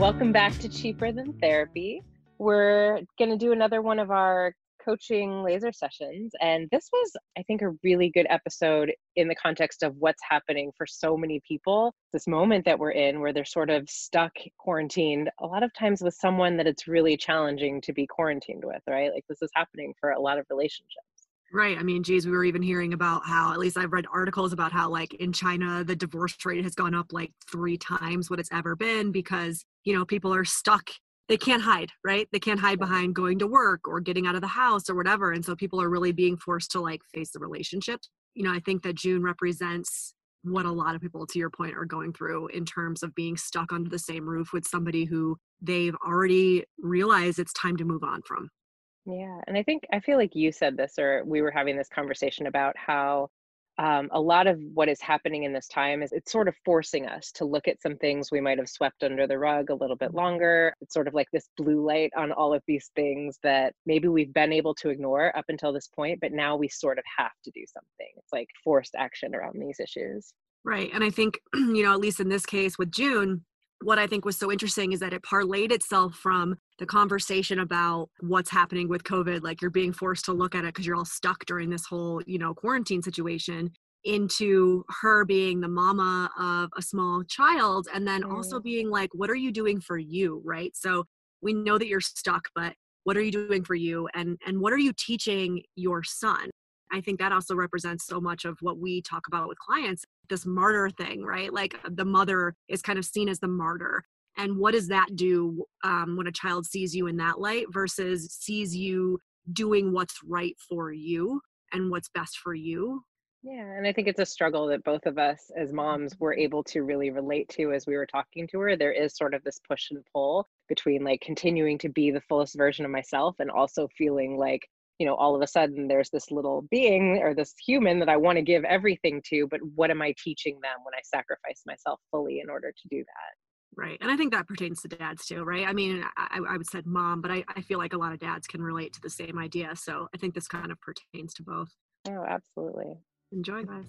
Welcome back to Cheaper Than Therapy. We're going to do another one of our coaching laser sessions. And this was, I think, a really good episode in the context of what's happening for so many people. This moment that we're in where they're sort of stuck quarantined, a lot of times with someone that it's really challenging to be quarantined with, right? Like this is happening for a lot of relationships. Right. I mean, geez, we were even hearing about how, at least I've read articles about how, like, in China, the divorce rate has gone up like three times what it's ever been because, you know, people are stuck. They can't hide, right? They can't hide behind going to work or getting out of the house or whatever. And so people are really being forced to like face the relationship. You know, I think that June represents what a lot of people, to your point, are going through in terms of being stuck under the same roof with somebody who they've already realized it's time to move on from. Yeah. And I think, I feel like you said this, or we were having this conversation about how um, a lot of what is happening in this time is it's sort of forcing us to look at some things we might have swept under the rug a little bit mm-hmm. longer. It's sort of like this blue light on all of these things that maybe we've been able to ignore up until this point, but now we sort of have to do something. It's like forced action around these issues. Right. And I think, you know, at least in this case with June, what I think was so interesting is that it parlayed itself from the conversation about what's happening with COVID, like you're being forced to look at it because you're all stuck during this whole, you know, quarantine situation, into her being the mama of a small child and then mm. also being like, what are you doing for you? Right. So we know that you're stuck, but what are you doing for you? And and what are you teaching your son? I think that also represents so much of what we talk about with clients this martyr thing, right? Like the mother is kind of seen as the martyr and what does that do um, when a child sees you in that light versus sees you doing what's right for you and what's best for you yeah and i think it's a struggle that both of us as moms were able to really relate to as we were talking to her there is sort of this push and pull between like continuing to be the fullest version of myself and also feeling like you know all of a sudden there's this little being or this human that i want to give everything to but what am i teaching them when i sacrifice myself fully in order to do that Right. And I think that pertains to dads too, right? I mean, I, I would say mom, but I, I feel like a lot of dads can relate to the same idea. So I think this kind of pertains to both. Oh, absolutely. Enjoy, guys.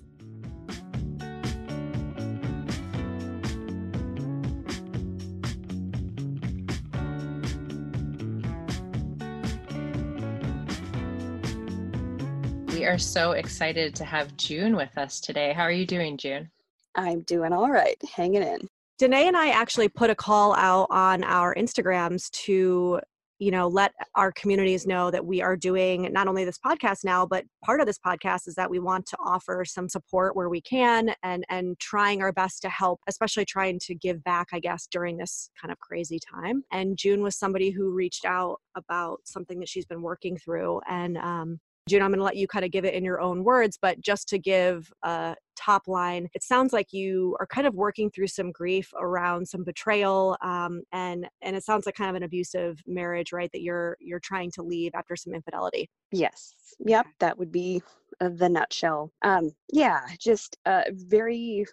We are so excited to have June with us today. How are you doing, June? I'm doing all right, hanging in. Danae and I actually put a call out on our Instagrams to, you know, let our communities know that we are doing not only this podcast now, but part of this podcast is that we want to offer some support where we can and and trying our best to help, especially trying to give back, I guess, during this kind of crazy time. And June was somebody who reached out about something that she's been working through. And um, June, I'm going to let you kind of give it in your own words, but just to give a top line, it sounds like you are kind of working through some grief around some betrayal, um, and and it sounds like kind of an abusive marriage, right? That you're you're trying to leave after some infidelity. Yes. Yep. That would be uh, the nutshell. Um, yeah, just a very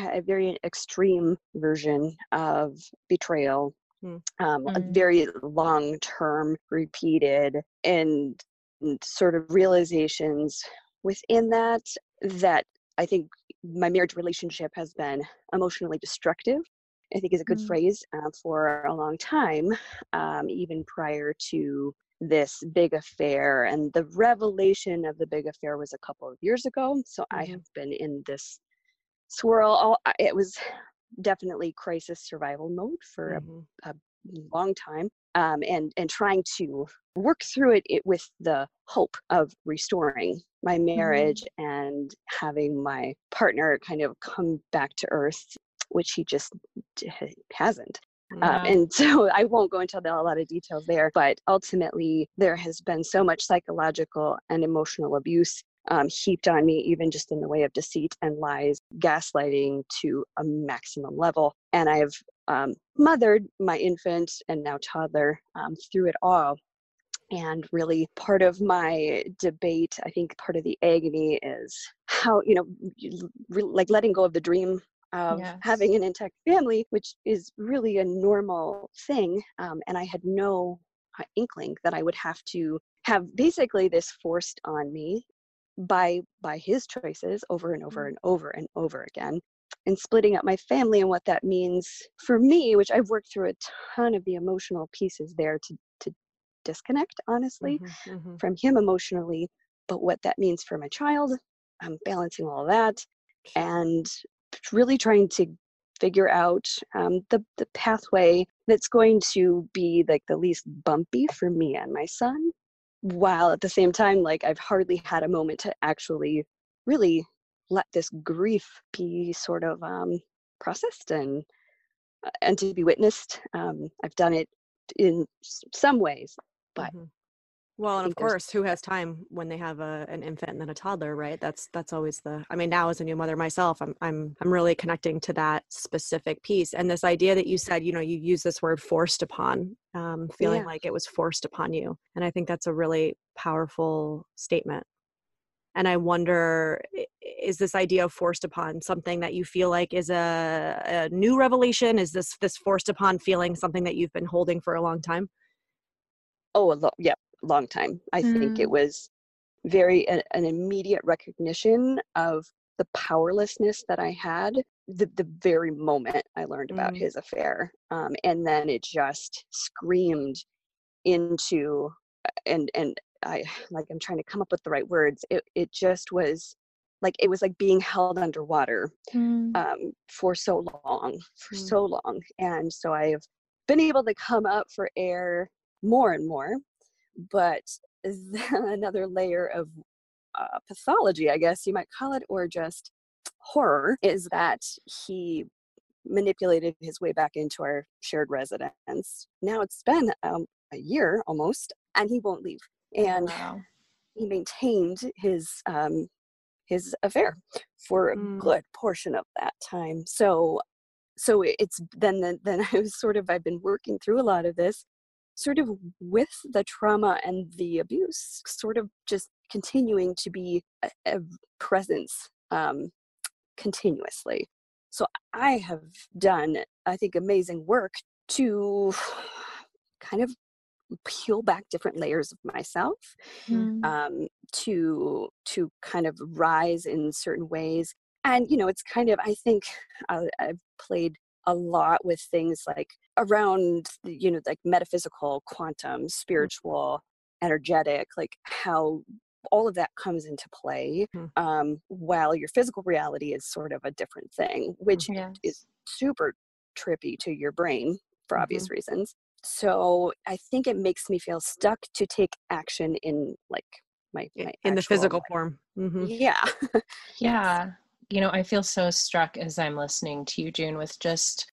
a very extreme version of betrayal hmm. um, mm. a very long term repeated and sort of realizations within that that I think my marriage relationship has been emotionally destructive. I think is a good mm. phrase uh, for a long time, um, even prior to this big affair. And the revelation of the big affair was a couple of years ago. So mm-hmm. I have been in this swirl. All, it was definitely crisis survival mode for mm-hmm. a, a long time um, and and trying to work through it, it with the hope of restoring my marriage mm-hmm. and having my partner kind of come back to earth which he just hasn't yeah. Um, and so I won't go into a lot of details there, but ultimately, there has been so much psychological and emotional abuse um, heaped on me, even just in the way of deceit and lies, gaslighting to a maximum level. And I've um, mothered my infant and now toddler um, through it all. And really, part of my debate, I think part of the agony is how, you know, like letting go of the dream of yes. having an intact family, which is really a normal thing. Um, and I had no uh, inkling that I would have to have basically this forced on me by by his choices over and over mm. and over and over again and splitting up my family and what that means for me which i've worked through a ton of the emotional pieces there to to disconnect honestly mm-hmm, mm-hmm. from him emotionally but what that means for my child i'm balancing all that and really trying to figure out um, the the pathway that's going to be like the least bumpy for me and my son while at the same time like i've hardly had a moment to actually really let this grief be sort of um, processed and uh, and to be witnessed um, i've done it in some ways but mm-hmm. Well, and of course, who has time when they have a, an infant and then a toddler, right? That's that's always the. I mean, now as a new mother myself, I'm I'm I'm really connecting to that specific piece and this idea that you said, you know, you use this word forced upon, um, feeling yeah. like it was forced upon you, and I think that's a really powerful statement. And I wonder, is this idea forced upon something that you feel like is a, a new revelation? Is this this forced upon feeling something that you've been holding for a long time? Oh, a lot. Yeah, long time. I mm. think it mm. was very an, an immediate recognition of the powerlessness that I had the, the very moment I learned about mm. his affair. Um, and then it just screamed into and and I like I'm trying to come up with the right words. It it just was like it was like being held underwater mm. um, for so long, for mm. so long. And so I've been able to come up for air more and more but another layer of uh, pathology, I guess you might call it, or just horror, is that he manipulated his way back into our shared residence. Now it's been um, a year almost, and he won't leave. And wow. he maintained his um, his affair for a mm. good portion of that time. So, so it's then then I was sort of I've been working through a lot of this, sort of with the trauma and the abuse sort of just continuing to be a, a presence um, continuously so i have done i think amazing work to kind of peel back different layers of myself mm. um, to to kind of rise in certain ways and you know it's kind of i think uh, i've played a lot with things like around you know like metaphysical quantum mm. spiritual energetic like how all of that comes into play mm. um, while your physical reality is sort of a different thing which yes. is super trippy to your brain for obvious mm-hmm. reasons so i think it makes me feel stuck to take action in like my, my in the physical life. form mm-hmm. yeah yeah you know, I feel so struck as I'm listening to you, June, with just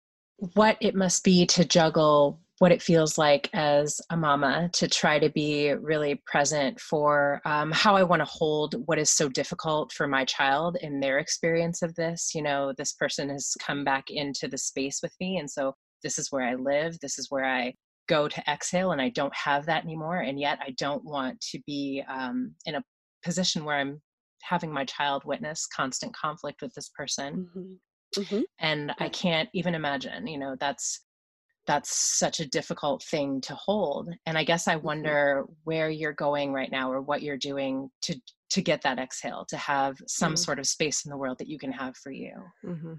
what it must be to juggle what it feels like as a mama to try to be really present for um, how I want to hold what is so difficult for my child in their experience of this. You know, this person has come back into the space with me. And so this is where I live, this is where I go to exhale, and I don't have that anymore. And yet I don't want to be um, in a position where I'm having my child witness constant conflict with this person mm-hmm. Mm-hmm. and i can't even imagine you know that's that's such a difficult thing to hold and i guess i mm-hmm. wonder mm-hmm. where you're going right now or what you're doing to to get that exhale to have some mm-hmm. sort of space in the world that you can have for you mm-hmm.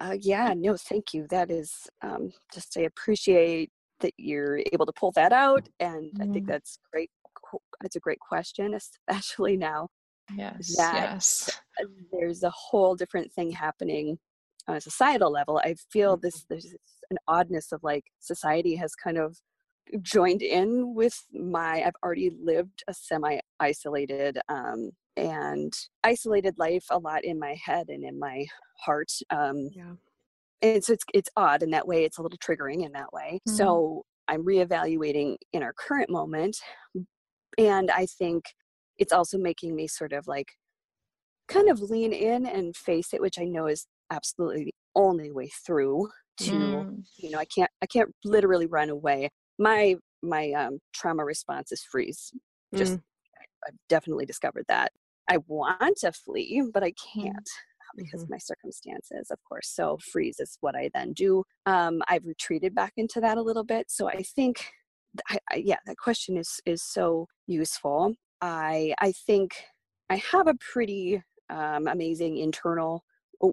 uh, yeah no thank you that is um, just i appreciate that you're able to pull that out and i think that's great that's a great question especially now yes that yes. there's a whole different thing happening on a societal level. I feel this mm-hmm. there's an oddness of like society has kind of joined in with my i've already lived a semi isolated um and isolated life a lot in my head and in my heart um yeah and so it's it's odd in that way it's a little triggering in that way mm-hmm. so i'm reevaluating in our current moment and i think it's also making me sort of like kind of lean in and face it which i know is absolutely the only way through to mm. you know i can't i can't literally run away my my um, trauma response is freeze just mm. i've definitely discovered that i want to flee but i can't mm. Because mm-hmm. of my circumstances of course so freeze is what i then do um, i've retreated back into that a little bit so i think I, I, yeah that question is is so useful i i think i have a pretty um, amazing internal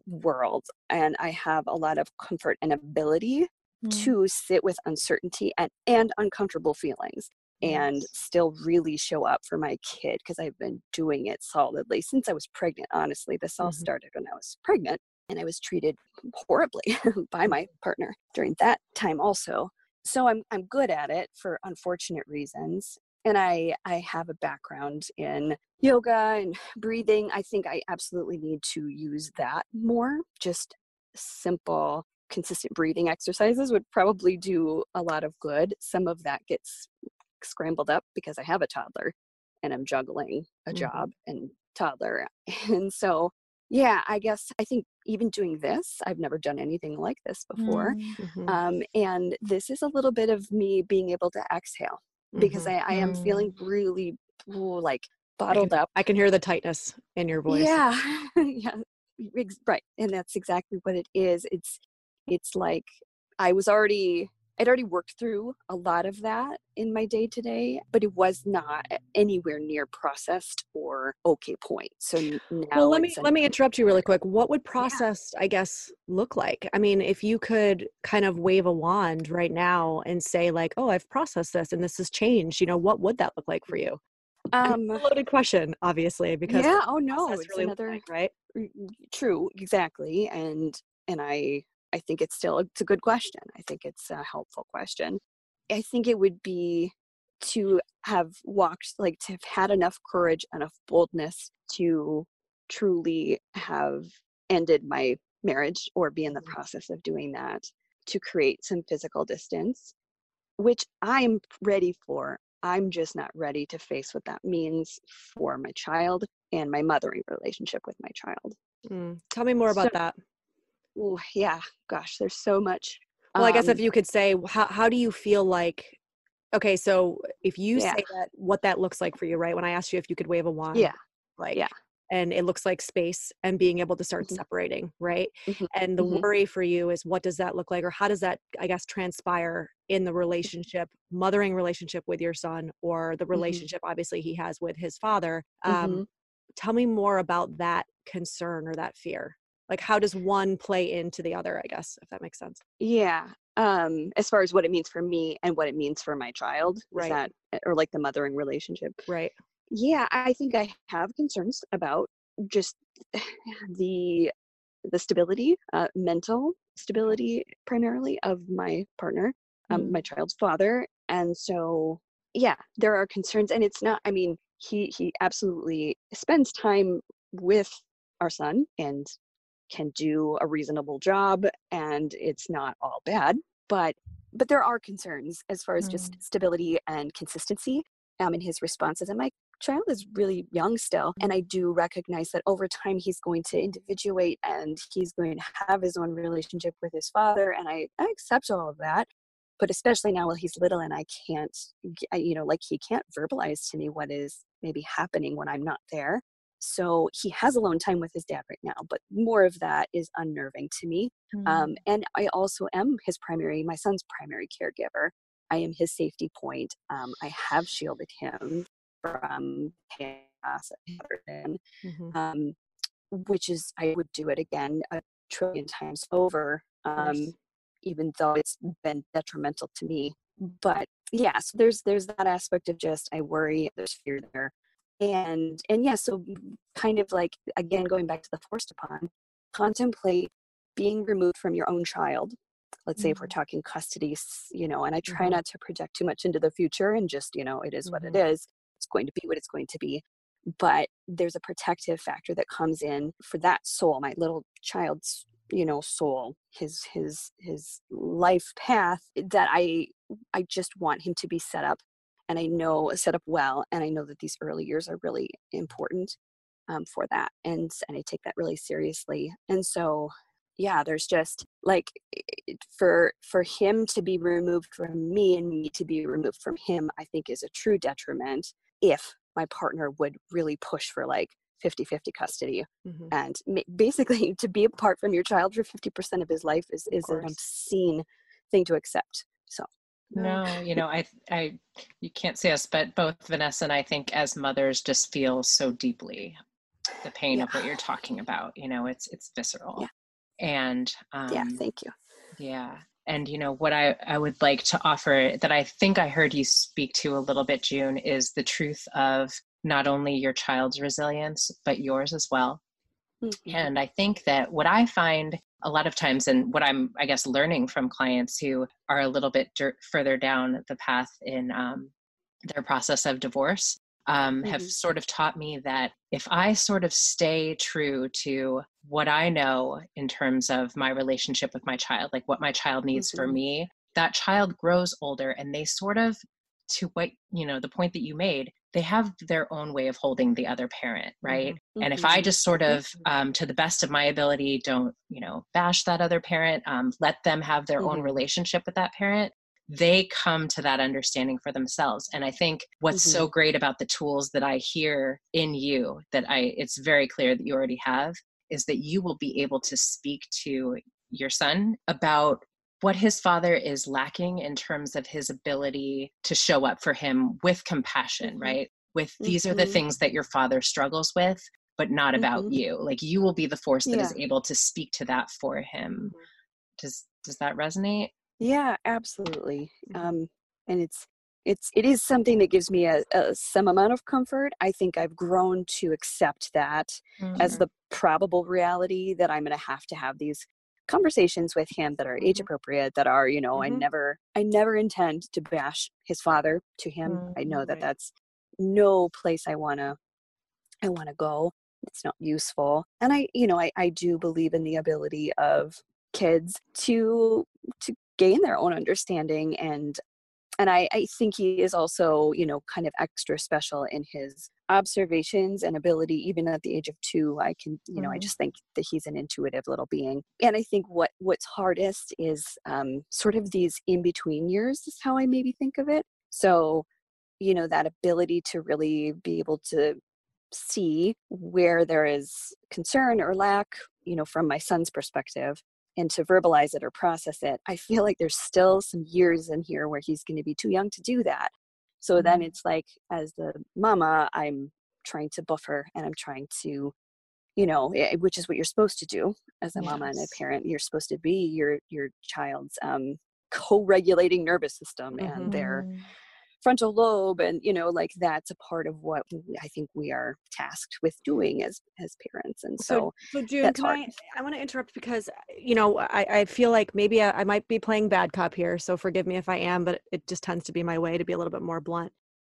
world and i have a lot of comfort and ability mm. to sit with uncertainty and, and uncomfortable feelings and still really show up for my kid because I've been doing it solidly since I was pregnant. Honestly, this all mm-hmm. started when I was pregnant and I was treated horribly by my partner during that time also. So I'm I'm good at it for unfortunate reasons and I I have a background in yoga and breathing. I think I absolutely need to use that more. Just simple consistent breathing exercises would probably do a lot of good. Some of that gets scrambled up because I have a toddler and I'm juggling a mm-hmm. job and toddler. And so yeah, I guess I think even doing this, I've never done anything like this before. Mm-hmm. Um, and this is a little bit of me being able to exhale because mm-hmm. I, I am feeling mm. really ooh, like bottled I can, up. I can hear the tightness in your voice. Yeah, yeah, right. And that's exactly what it is. It's it's like I was already I'd already worked through a lot of that in my day to day, but it was not anywhere near processed or okay point. So now well, let me let me interrupt you really quick. What would processed, yeah. I guess, look like? I mean, if you could kind of wave a wand right now and say like, "Oh, I've processed this and this has changed," you know, what would that look like for you? Um, loaded question, obviously, because yeah, oh no, it's really another like, right. True, exactly, and and I I think it's still it's a good question. I think it's a helpful question. I think it would be to have walked like to have had enough courage enough boldness to truly have ended my marriage or be in the mm-hmm. process of doing that to create some physical distance which i'm ready for i'm just not ready to face what that means for my child and my mothering relationship with my child mm. tell me more about so, that oh yeah gosh there's so much well i guess if um you could say how, how do you feel like okay so if you yeah. say that what that looks like for you right when i asked you if you could wave a wand yeah like yeah and it looks like space and being able to start mm-hmm. separating right mm-hmm. and the mm-hmm. worry for you is what does that look like or how does that i guess transpire in the relationship mothering relationship with your son or the mm-hmm. relationship obviously he has with his father um, mm-hmm. tell me more about that concern or that fear like how does one play into the other i guess if that makes sense? Yeah um as far as what it means for me and what it means for my child right. that, eh, or like the mothering relationship. Right. Yeah i think i have concerns about just the the stability uh, mental stability primarily of my partner um, mm. my child's father and so yeah there are concerns and it's not i mean he he absolutely spends time with our son and can do a reasonable job and it's not all bad but but there are concerns as far as mm. just stability and consistency um, in his responses and my child is really young still and i do recognize that over time he's going to individuate and he's going to have his own relationship with his father and i, I accept all of that but especially now while he's little and i can't you know like he can't verbalize to me what is maybe happening when i'm not there so he has alone time with his dad right now, but more of that is unnerving to me. Mm-hmm. Um, and I also am his primary, my son's primary caregiver. I am his safety point. Um, I have shielded him from chaos mm-hmm. um, which is, I would do it again a trillion times over, um, even though it's been detrimental to me. But yeah, so there's there's that aspect of just I worry, there's fear there and and yeah so kind of like again going back to the forced upon contemplate being removed from your own child let's mm-hmm. say if we're mm-hmm. talking custody you know and i try mm-hmm. not to project too much into the future and just you know it is mm-hmm. what it mm-hmm. it's going to be what it's going to be but there's a protective factor that comes in for that soul my little child's you know soul his his his life path that i i just want him to be set up and I know set up well, and I know that these early years are really important um, for that, and and I take that really seriously. And so, yeah, there's just like for for him to be removed from me and me to be removed from him, I think is a true detriment. If my partner would really push for like 50 50 custody mm-hmm. and basically to be apart from your child for 50% of his life is, is an obscene thing to accept so no you know i i you can't see us but both vanessa and i think as mothers just feel so deeply the pain yeah. of what you're talking about you know it's it's visceral. Yeah. and um, yeah thank you. yeah. And you know what I, I would like to offer that i think i heard you speak to a little bit june is the truth of not only your child's resilience but yours as well mm-hmm. and i think that what i find a lot of times and what i'm i guess learning from clients who are a little bit dirt, further down the path in um, their process of divorce um, mm-hmm. have sort of taught me that if i sort of stay true to what i know in terms of my relationship with my child like what my child needs mm-hmm. for me that child grows older and they sort of to what you know the point that you made they have their own way of holding the other parent right mm-hmm. and if i mm-hmm. just sort of um, to the best of my ability don't you know bash that other parent um, let them have their mm-hmm. own relationship with that parent they come to that understanding for themselves and i think what's mm-hmm. so great about the tools that i hear in you that i it's very clear that you already have is that you will be able to speak to your son about what his father is lacking in terms of his ability to show up for him with compassion, mm-hmm. right? With these mm-hmm. are the mm-hmm. things that your father struggles with, but not about mm-hmm. you. Like you will be the force that yeah. is able to speak to that for him. Mm-hmm. Does does that resonate? Yeah, absolutely. Mm-hmm. Um, and it's it's it is something that gives me a, a, some amount of comfort i think i've grown to accept that mm-hmm. as the probable reality that i'm going to have to have these conversations with him that are age mm-hmm. appropriate that are you know mm-hmm. i never i never intend to bash his father to him mm-hmm. i know that right. that's no place i want to i want to go it's not useful and i you know I, I do believe in the ability of kids to to gain their own understanding and and I, I think he is also you know kind of extra special in his observations and ability even at the age of two i can you know mm-hmm. i just think that he's an intuitive little being and i think what what's hardest is um, sort of these in between years is how i maybe think of it so you know that ability to really be able to see where there is concern or lack you know from my son's perspective and to verbalize it or process it i feel like there's still some years in here where he's going to be too young to do that so mm-hmm. then it's like, as the mama, I'm trying to buffer and I'm trying to, you know, eh, which is what you're supposed to do as a yes. mama and a parent. You're supposed to be your your child's um, co-regulating nervous system mm-hmm. and their frontal lobe and you know like that's a part of what i think we are tasked with doing as as parents and so so, so june can i i want to interrupt because you know i i feel like maybe I, I might be playing bad cop here so forgive me if i am but it just tends to be my way to be a little bit more blunt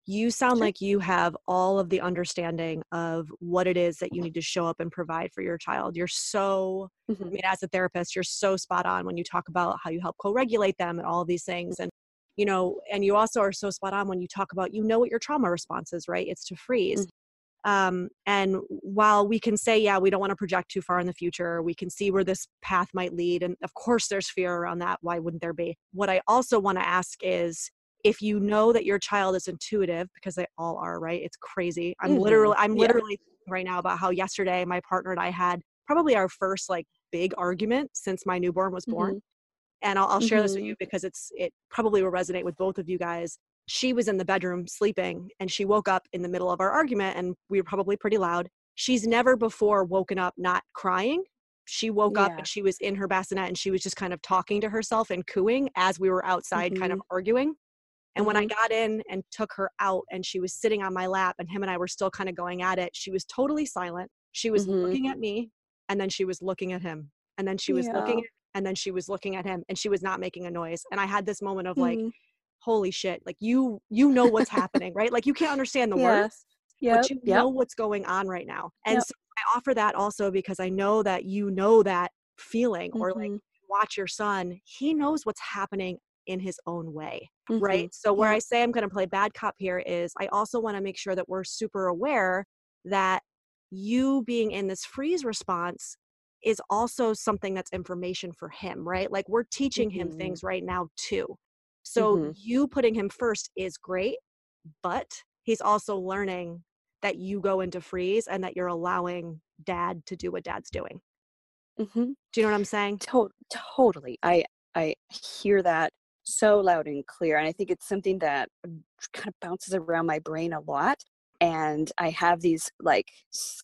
you sound like you have all of the understanding of what it is that you need to show up and provide for your child. You're so, mm-hmm. I mean, as a therapist, you're so spot on when you talk about how you help co regulate them and all these things. And you know and you also are so spot on when you talk about you know what your trauma response is right? It's to freeze. Mm-hmm. um, and while we can say yeah we don't want to project too far in the future we can see where this path might lead and of course there's fear around that why wouldn't there be? What i also want to ask is if you know that your child is intuitive because they all are right? It's crazy. I'm mm-hmm. literally i'm literally yeah. right now about how yesterday my partner and i had probably our first like big argument since my newborn was born. Mm-hmm and I'll, I'll share mm-hmm. this with you mm-hmm. because it's it probably will resonate with both of you guys. She was in the bedroom sleeping, and she woke up in the middle of our argument, and we were probably pretty loud. She's never before woken up not crying. She woke yeah. up and she was in her bassinet and she was just kind of talking to herself and cooing as we were outside, mm-hmm. kind of mm-hmm. arguing. And when I mm-hmm. got in and took her out and she was sitting on my lap and him and I were still kind of going at it, she was totally silent. She was mm-hmm. looking at me and then she was looking at him. And then she was yeah. looking at and then she was looking at him and she was not making a noise and i had this moment of like mm-hmm. holy shit like you you know what's happening right like you can't understand the yeah. words yep. but you yep. know what's going on right now and yep. so i offer that also because i know that you know that feeling mm-hmm. or like mm-hmm. watch your son he knows what's happening in his own way mm-hmm. right so where i say i'm going to play bad cop here is i also want to make sure that we're super aware that you being in this freeze response is also something that's information for him right like we're teaching mm-hmm. him things right now too so mm-hmm. you putting him first is great but he's also learning that you go into freeze and that you're allowing dad to do what dad's doing. Mm-hmm. Do you know what I'm saying? To- totally. I I hear that so loud and clear, and I think it's something that kind of bounces around my brain a lot. And I have these like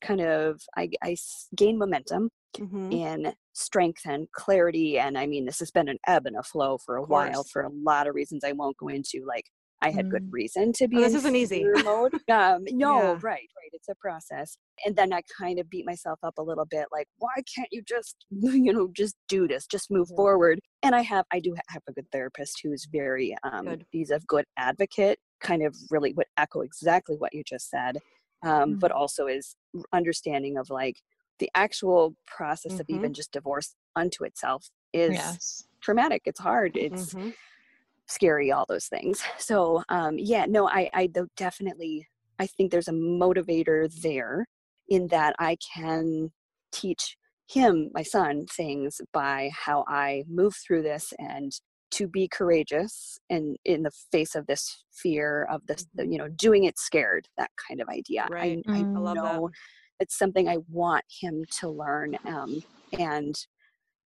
kind of I, I gain momentum mm-hmm. in strength and clarity, and I mean this has been an ebb and a flow for a while for a lot of reasons I won't go into, like I had mm. good reason to be. Oh, this isn't easy. mode. Um, no, yeah. right, right. It's a process, and then I kind of beat myself up a little bit, like, why can't you just, you know, just do this, just move yeah. forward? And I have, I do have a good therapist who's very, um, good. he's a good advocate, kind of really would echo exactly what you just said, um, mm. but also is understanding of like the actual process mm-hmm. of even just divorce unto itself is yes. traumatic. It's hard. It's mm-hmm scary all those things so um yeah no i i definitely i think there's a motivator there in that i can teach him my son things by how i move through this and to be courageous and in the face of this fear of this mm-hmm. you know doing it scared that kind of idea right. i, I mm, know that. It's something i want him to learn um, and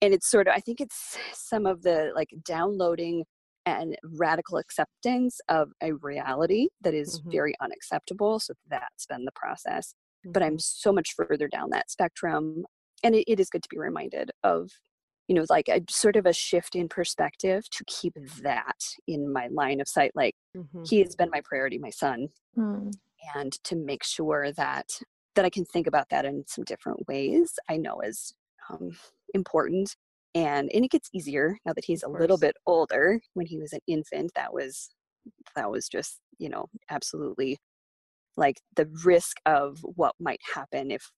and it's sort of i think it's some of the like downloading and radical acceptance of a reality that is mm-hmm. very unacceptable. So that's been the process. Mm-hmm. But I'm so much further down that spectrum. And it, it is good to be reminded of, you know, like a sort of a shift in perspective to keep that in my line of sight. Like mm-hmm. he has been my priority, my son. Mm. And to make sure that that I can think about that in some different ways, I know is um, important and and it gets easier now that he's a little bit older when he was an infant that was that was just you know absolutely like the risk of what might happen if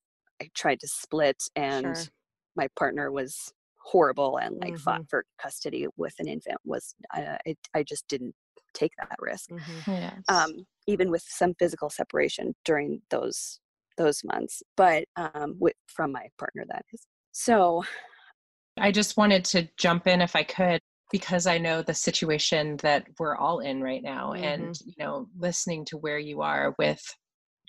i tried to split and sure. my partner was horrible and like mm-hmm. fought for custody with an infant was uh, it, i just didn't take that risk mm-hmm. yes. um, even with some physical separation during those those months but um, with, from my partner that is so I just wanted to jump in if I could because I know the situation that we're all in right now mm-hmm. and you know listening to where you are with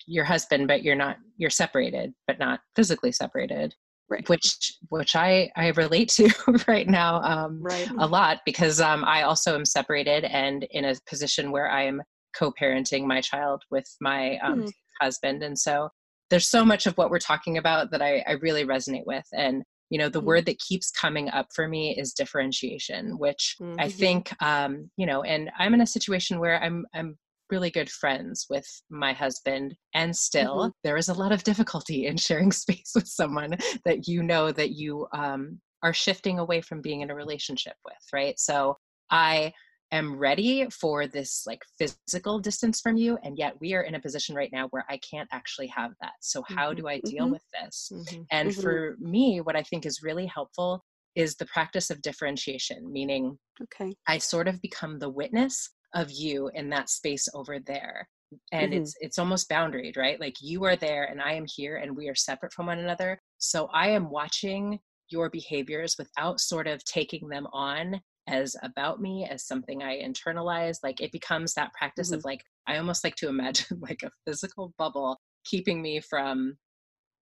your husband but you're not you're separated but not physically separated right. which which I I relate to right now um right. a lot because um I also am separated and in a position where I am co-parenting my child with my um mm-hmm. husband and so there's so much of what we're talking about that I, I really resonate with and you know the mm-hmm. word that keeps coming up for me is differentiation which mm-hmm. i think um you know and i'm in a situation where i'm i'm really good friends with my husband and still mm-hmm. there is a lot of difficulty in sharing space with someone that you know that you um are shifting away from being in a relationship with right so i am ready for this like physical distance from you and yet we are in a position right now where i can't actually have that so how mm-hmm. do i deal mm-hmm. with this mm-hmm. and mm-hmm. for me what i think is really helpful is the practice of differentiation meaning okay i sort of become the witness of you in that space over there and it's mm-hmm. it's almost boundaried right like you are there and i am here and we are separate from one another so i am watching your behaviors without sort of taking them on as about me as something i internalize like it becomes that practice mm-hmm. of like i almost like to imagine like a physical bubble keeping me from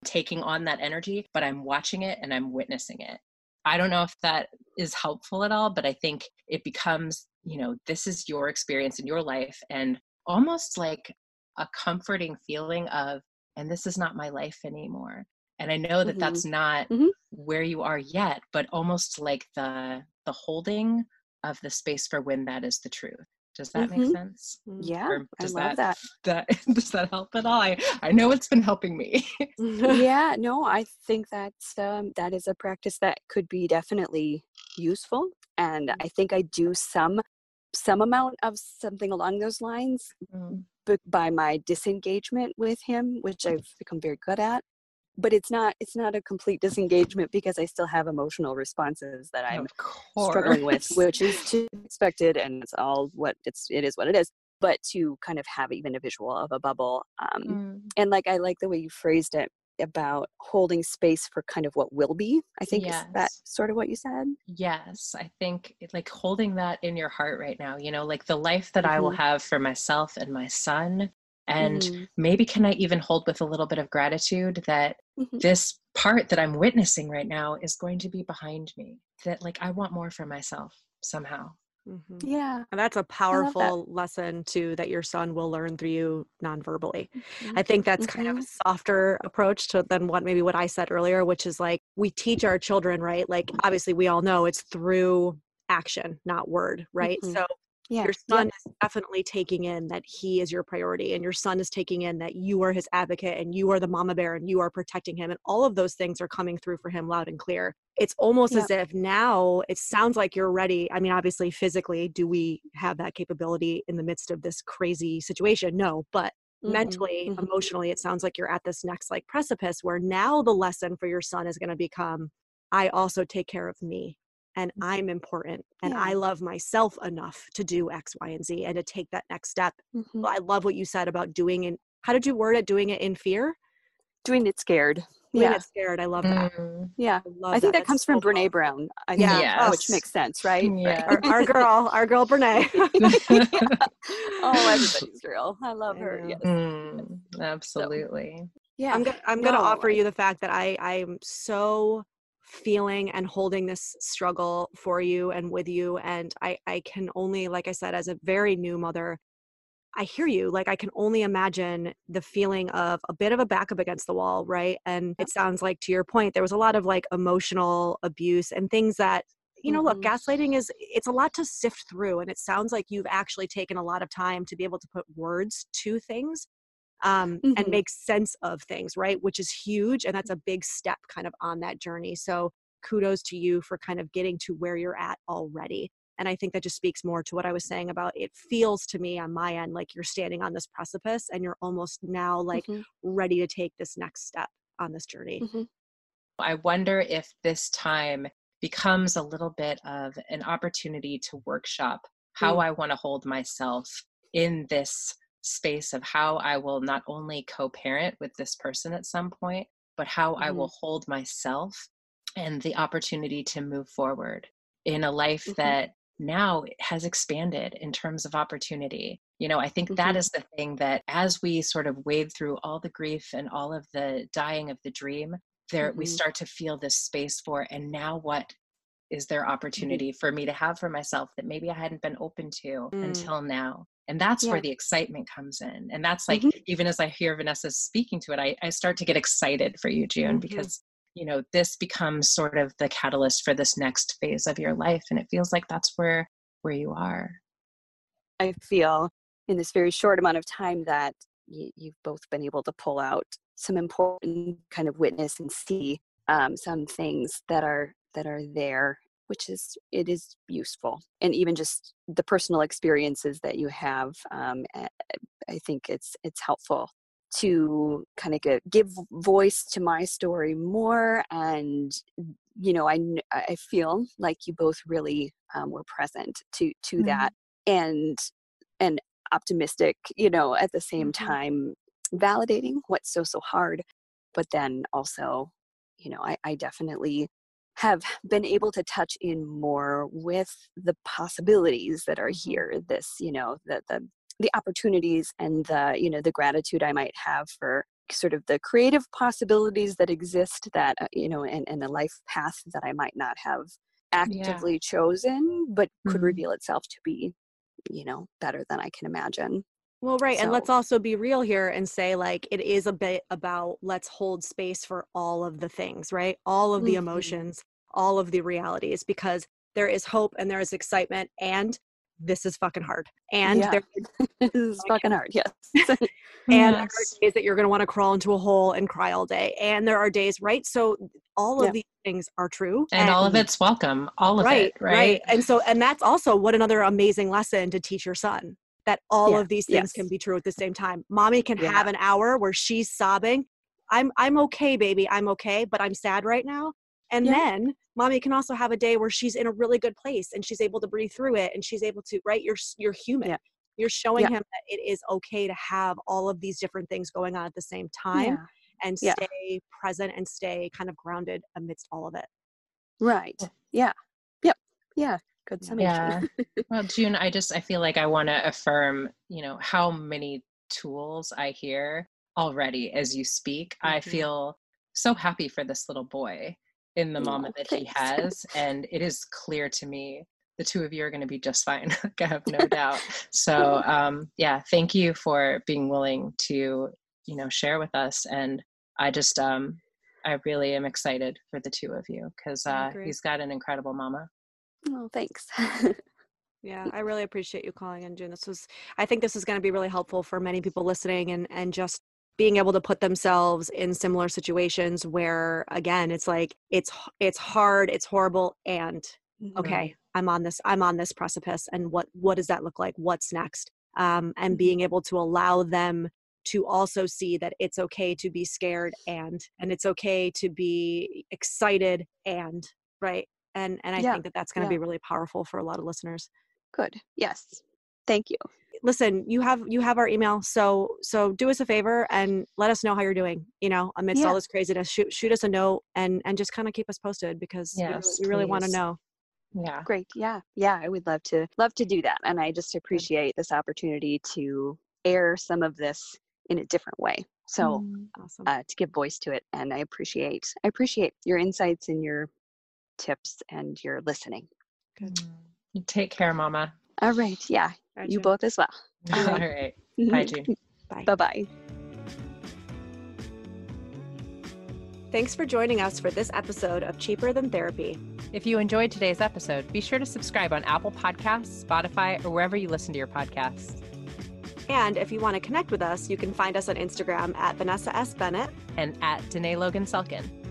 taking on that energy but i'm watching it and i'm witnessing it i don't know if that is helpful at all but i think it becomes you know this is your experience in your life and almost like a comforting feeling of and this is not my life anymore and i know that mm-hmm. that's not mm-hmm. where you are yet but almost like the the holding of the space for when that is the truth does that mm-hmm. make sense mm, yeah i love that, that does that help at all i, I know it's been helping me yeah no i think that's um, that is a practice that could be definitely useful and i think i do some some amount of something along those lines mm. by my disengagement with him which i've become very good at but it's not it's not a complete disengagement because i still have emotional responses that i'm struggling with which is to be expected and it's all what it's it is what it is but to kind of have even a visual of a bubble um, mm. and like i like the way you phrased it about holding space for kind of what will be i think yes. is that sort of what you said yes i think like holding that in your heart right now you know like the life that mm-hmm. i will mm-hmm. have for myself and my son and mm-hmm. maybe can i even hold with a little bit of gratitude that mm-hmm. this part that i'm witnessing right now is going to be behind me that like i want more for myself somehow Mm-hmm. Yeah. And that's a powerful lesson too that your son will learn through you non-verbally. Mm-hmm. I think that's mm-hmm. kind of a mm-hmm. softer approach to than what maybe what I said earlier, which is like we teach our children, right? Like obviously we all know it's through action, not word, right? Mm-hmm. So yeah. your son is definitely taking in that he is your priority and your son is taking in that you are his advocate and you are the mama bear and you are protecting him and all of those things are coming through for him loud and clear it's almost yeah. as if now it sounds like you're ready i mean obviously physically do we have that capability in the midst of this crazy situation no but mm-hmm. mentally mm-hmm. emotionally it sounds like you're at this next like precipice where now the lesson for your son is going to become i also take care of me and mm. I'm important and yeah. I love myself enough to do X, Y, and Z and to take that next step. Mm-hmm. I love what you said about doing it. How did you word it? Doing it in fear? Doing it scared. Doing yeah. it scared. I love that. Mm. Yeah. I, I think that, that comes from so Brene Brown. I yeah. Yes. which makes sense, right? Yeah. Our, our, girl, our girl Brene. oh, everybody's girl. I love her. Yes. Mm, absolutely. So, yeah. I'm, go- I'm no. going to offer you the fact that I, I'm so feeling and holding this struggle for you and with you and i i can only like i said as a very new mother i hear you like i can only imagine the feeling of a bit of a back up against the wall right and it sounds like to your point there was a lot of like emotional abuse and things that you know look mm-hmm. gaslighting is it's a lot to sift through and it sounds like you've actually taken a lot of time to be able to put words to things um, mm-hmm. and make sense of things, right? Which is huge. And that's a big step kind of on that journey. So kudos to you for kind of getting to where you're at already. And I think that just speaks more to what I was saying about it feels to me on my end like you're standing on this precipice and you're almost now like mm-hmm. ready to take this next step on this journey. Mm-hmm. I wonder if this time becomes a little bit of an opportunity to workshop how mm. I want to hold myself in this space of how I will not only co parent with this person at some point, but how mm-hmm. I will hold myself and the opportunity to move forward in a life mm-hmm. that now has expanded in terms of opportunity. You know, I think mm-hmm. that is the thing that as we sort of wade through all the grief and all of the dying of the dream, there we mm-hmm. start to feel this space for and now what is there mm-hmm. opportunity for me to have for myself that maybe I hadn't been open to mm. until now? And that's yeah. where the excitement comes in and that's like mm-hmm. even as i hear vanessa speaking to it I, I start to get excited for you june mm-hmm. because you know this becomes sort of the catalyst for this next phase of your life and it feels like that's where where you are i feel in this very short amount of time that you, you've both been able to pull out some important kind of witness and see um, some things that are that are there which is it is useful and even just the personal experiences that you have um, i think it's it's helpful to kind of give, give voice to my story more and you know i i feel like you both really um, were present to to mm-hmm. that and and optimistic you know at the same mm-hmm. time validating what's so so hard but then also you know i, I definitely have been able to touch in more with the possibilities that are mm-hmm. here this you know the the the opportunities and the you know the gratitude i might have for sort of the creative possibilities that exist that uh, you know and, and the life path that i might not have actively yeah. chosen but could mm-hmm. reveal itself to be you know better than i can imagine well, right. So, and let's also be real here and say, like, it is a bit about let's hold space for all of the things, right? All of the mm-hmm. emotions, all of the realities, because there is hope and there is excitement and this is fucking hard. And yeah. this is fucking hard, yes. and yes. there are days that you're going to want to crawl into a hole and cry all day. And there are days, right? So all of yeah. these things are true. And, and, all of it's welcome. All of right, it, right? Right. And so, and that's also what another amazing lesson to teach your son that all yeah. of these things yes. can be true at the same time. Mommy can yeah. have an hour where she's sobbing I'm I'm okay, baby. I'm okay, but I'm sad right now. And yeah. then mommy can also have a day where she's in a really good place and she's able to breathe through it and she's able to right you're you're human. You're showing him that it is okay to have all of these different things going on at the same time and stay present and stay kind of grounded amidst all of it. Right. Oh. Yeah. Yep. Yeah. Good summation. Yeah. well, June, I just I feel like I want to affirm, you know, how many tools I hear already as you speak. Mm-hmm. I feel so happy for this little boy in the moment that he has. And it is clear to me the two of you are going to be just fine. I have no doubt. So, um, yeah, thank you for being willing to, you know, share with us. And I just, um, I really am excited for the two of you because uh, he's got an incredible mama. Oh, thanks. yeah, I really appreciate you calling in, June. This was, I think this is going to be really helpful for many people listening and, and just being able to put themselves in similar situations where again it's like it's it's hard it's horrible and mm-hmm. okay i'm on this i'm on this precipice and what what does that look like what's next um, and mm-hmm. being able to allow them to also see that it's okay to be scared and and it's okay to be excited and right and and i yeah. think that that's going to yeah. be really powerful for a lot of listeners good yes thank you listen you have you have our email so so do us a favor and let us know how you're doing you know amidst yeah. all this craziness shoot shoot us a note and and just kind of keep us posted because yes, we, we really want to know yeah great yeah yeah i would love to love to do that and i just appreciate this opportunity to air some of this in a different way so mm, awesome. uh, to give voice to it and i appreciate i appreciate your insights and your tips and your listening good mm. you take care mama all right yeah Gotcha. You both as well. All right. Bye, June. Bye. Bye bye. Thanks for joining us for this episode of Cheaper Than Therapy. If you enjoyed today's episode, be sure to subscribe on Apple Podcasts, Spotify, or wherever you listen to your podcasts. And if you want to connect with us, you can find us on Instagram at Vanessa S. Bennett and at Danae Logan Selkin.